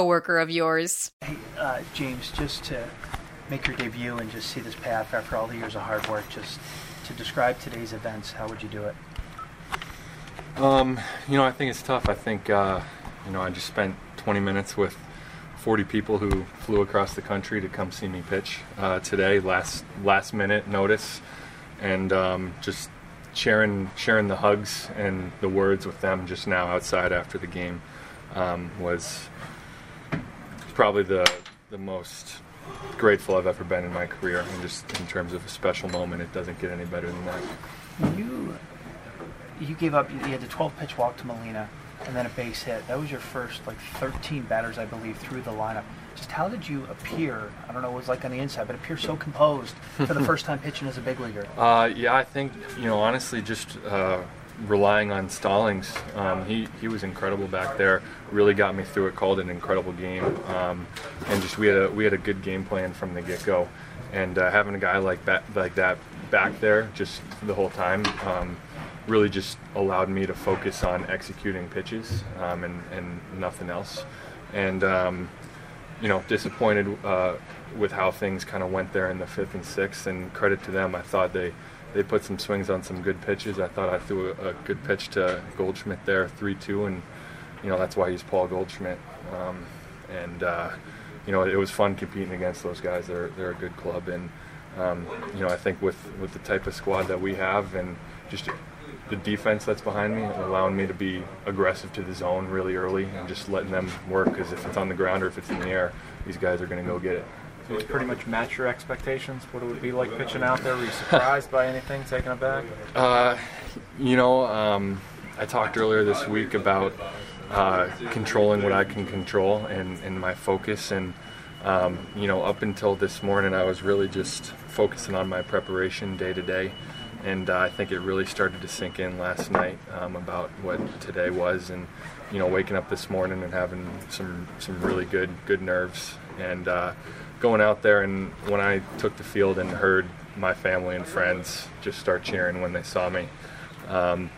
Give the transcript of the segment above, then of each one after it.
coworker of yours. Hey, uh, James, just to make your debut and just see this path after all the years of hard work, just to describe today's events, how would you do it? Um, you know, I think it's tough. I think, uh, you know, I just spent 20 minutes with 40 people who flew across the country to come see me pitch uh, today, last last minute notice, and um, just sharing sharing the hugs and the words with them just now outside after the game um, was probably the the most grateful I've ever been in my career, and just in terms of a special moment, it doesn't get any better than that. You you gave up. You had a 12 pitch walk to Molina, and then a base hit. That was your first like 13 batters, I believe, through the lineup. Just how did you appear? I don't know what it was like on the inside, but appear so composed for the first time pitching as a big leaguer. Uh, yeah, I think you know honestly, just uh, relying on Stallings. Um, he he was incredible back there. Really got me through it. Called an incredible game, um, and just we had a we had a good game plan from the get go. And uh, having a guy like that like that back there just the whole time um, really just allowed me to focus on executing pitches um, and and nothing else. And um, you know, disappointed uh, with how things kind of went there in the fifth and sixth. And credit to them, I thought they they put some swings on some good pitches. I thought I threw a, good pitch to Goldschmidt there, three-two, and you know that's why he's Paul Goldschmidt. Um, and uh, you know it was fun competing against those guys. They're they're a good club, and um, you know I think with with the type of squad that we have, and just the defense that's behind me, allowing me to be aggressive to the zone really early, and just letting them work. Because if it's on the ground or if it's in the air, these guys are going to go get it. So it's pretty much match your expectations. What it would be like pitching out there? Were you surprised by anything, taken aback? Uh, you know, um, I talked earlier this week about uh, controlling what I can control and, and my focus. And, um, you know, up until this morning, I was really just focusing on my preparation day to day. And uh, I think it really started to sink in last night um, about what today was. And, you know, waking up this morning and having some, some really good, good nerves. And, uh, going out there and when I took the field and heard my family and friends just start cheering when they saw me, um,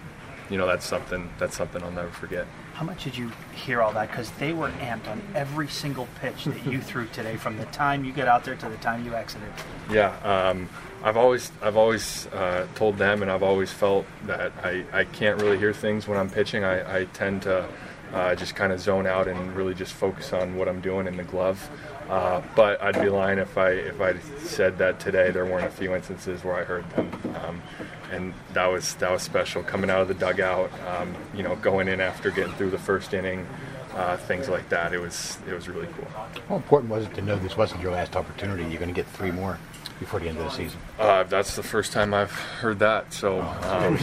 you know that's something that's something I'll never forget. How much did you hear all that? Because they were amped on every single pitch that you threw today, from the time you get out there to the time you exited. Yeah, um, I've always I've always uh, told them, and I've always felt that I, I can't really hear things when I'm pitching. I, I tend to uh, just kind of zone out and really just focus on what I'm doing in the glove. Uh, but I'd be lying if I if I said that today there weren't a few instances where I heard them, um, and that was that was special coming out of the dugout. Um, you know, going in after getting through the first inning, uh, things like that. It was it was really cool. How important was it to know this wasn't your last opportunity? You're going to get three more before the end of the season. Uh, that's the first time I've heard that. So um,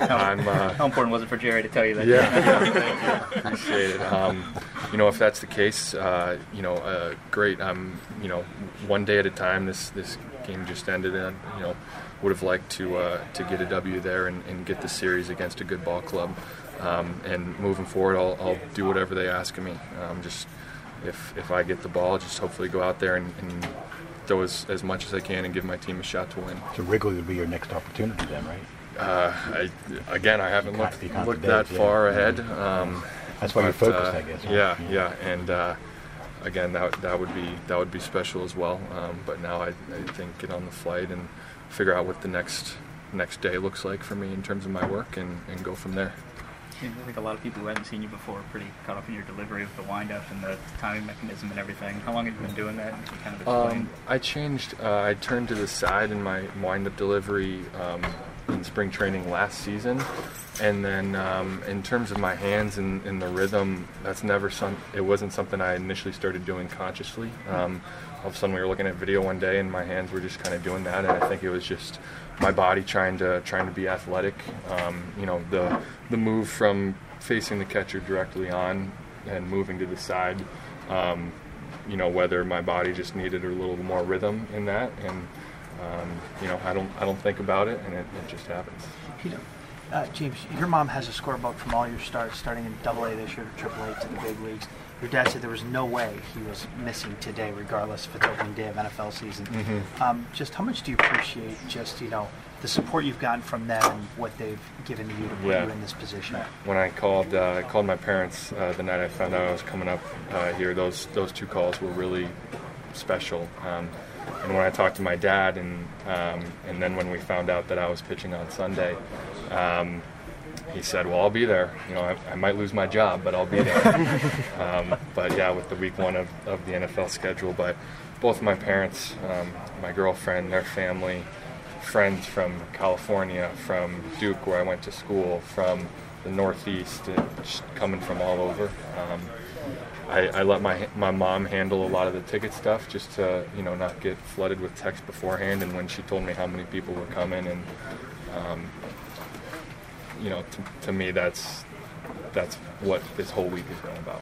I'm. Uh, How important was it for Jerry to tell you that? Yeah, appreciate it. Um, you know, if that's the case, uh, you know, uh, great. I'm, you know, one day at a time. This this game just ended, and you know, would have liked to uh, to get a W there and, and, get the series against a good ball club. Um, and moving forward, I'll, I'll, do whatever they ask of me. Um, just if if I get the ball, just hopefully go out there and, and throw as, as much as I can and give my team a shot to win. So Wrigley would be your next opportunity then, right? Uh, I, again, I haven't looked, looked that yeah. far ahead. Um, That's why but, you're focused, uh, I guess. Yeah, yeah, yeah. and uh, again, that that would be that would be special as well. Um, but now I, I think get on the flight and figure out what the next next day looks like for me in terms of my work and, and go from there. I think a lot of people who haven't seen you before are pretty caught up in your delivery with the windup and the timing mechanism and everything. How long have you been doing that? Kind of um, I changed. Uh, I turned to the side in my windup delivery um, in spring training last season, and then um, in terms of my hands and, and, the rhythm, that's never some. It wasn't something I initially started doing consciously. All of a sudden, we were looking at video one day, and my hands were just kind of doing that, and I think it was just my body trying to trying to be athletic. Um, you know, the the move from facing the catcher directly on and moving to the side um, you know, whether my body just needed a little more rhythm in that, and um, you know, I don't I don't think about it, and it, it just happens. Uh, James, your mom has a scorebook from all your starts, starting in Double A this year to Triple A to the big leagues. Your dad said there was no way he was missing today, regardless if it's opening day of NFL season. Um, just how much do you appreciate just you know the support you've gotten from them and what they've given to you to put Yeah. you in this position? when I called uh, I called my parents uh, the night I found out I was coming up uh, here. Those those two calls were really special. Um, and when I talked to my dad, and um, and then when we found out that I was pitching on Sunday, um, he said, "Well, I'll be there. You know, I, I might lose my job, but I'll be there." um, but yeah, with the week one of, of the NFL schedule, but both my parents, um, my girlfriend, their family, friends from California, from Duke, where I went to school, from the Northeast, and just coming from all over. Um, I, I let my my mom handle a lot of the ticket stuff, just to you know not get flooded with text beforehand. And when she told me how many people were coming, and um, you know, to, to me, that's that's what this whole week has been about.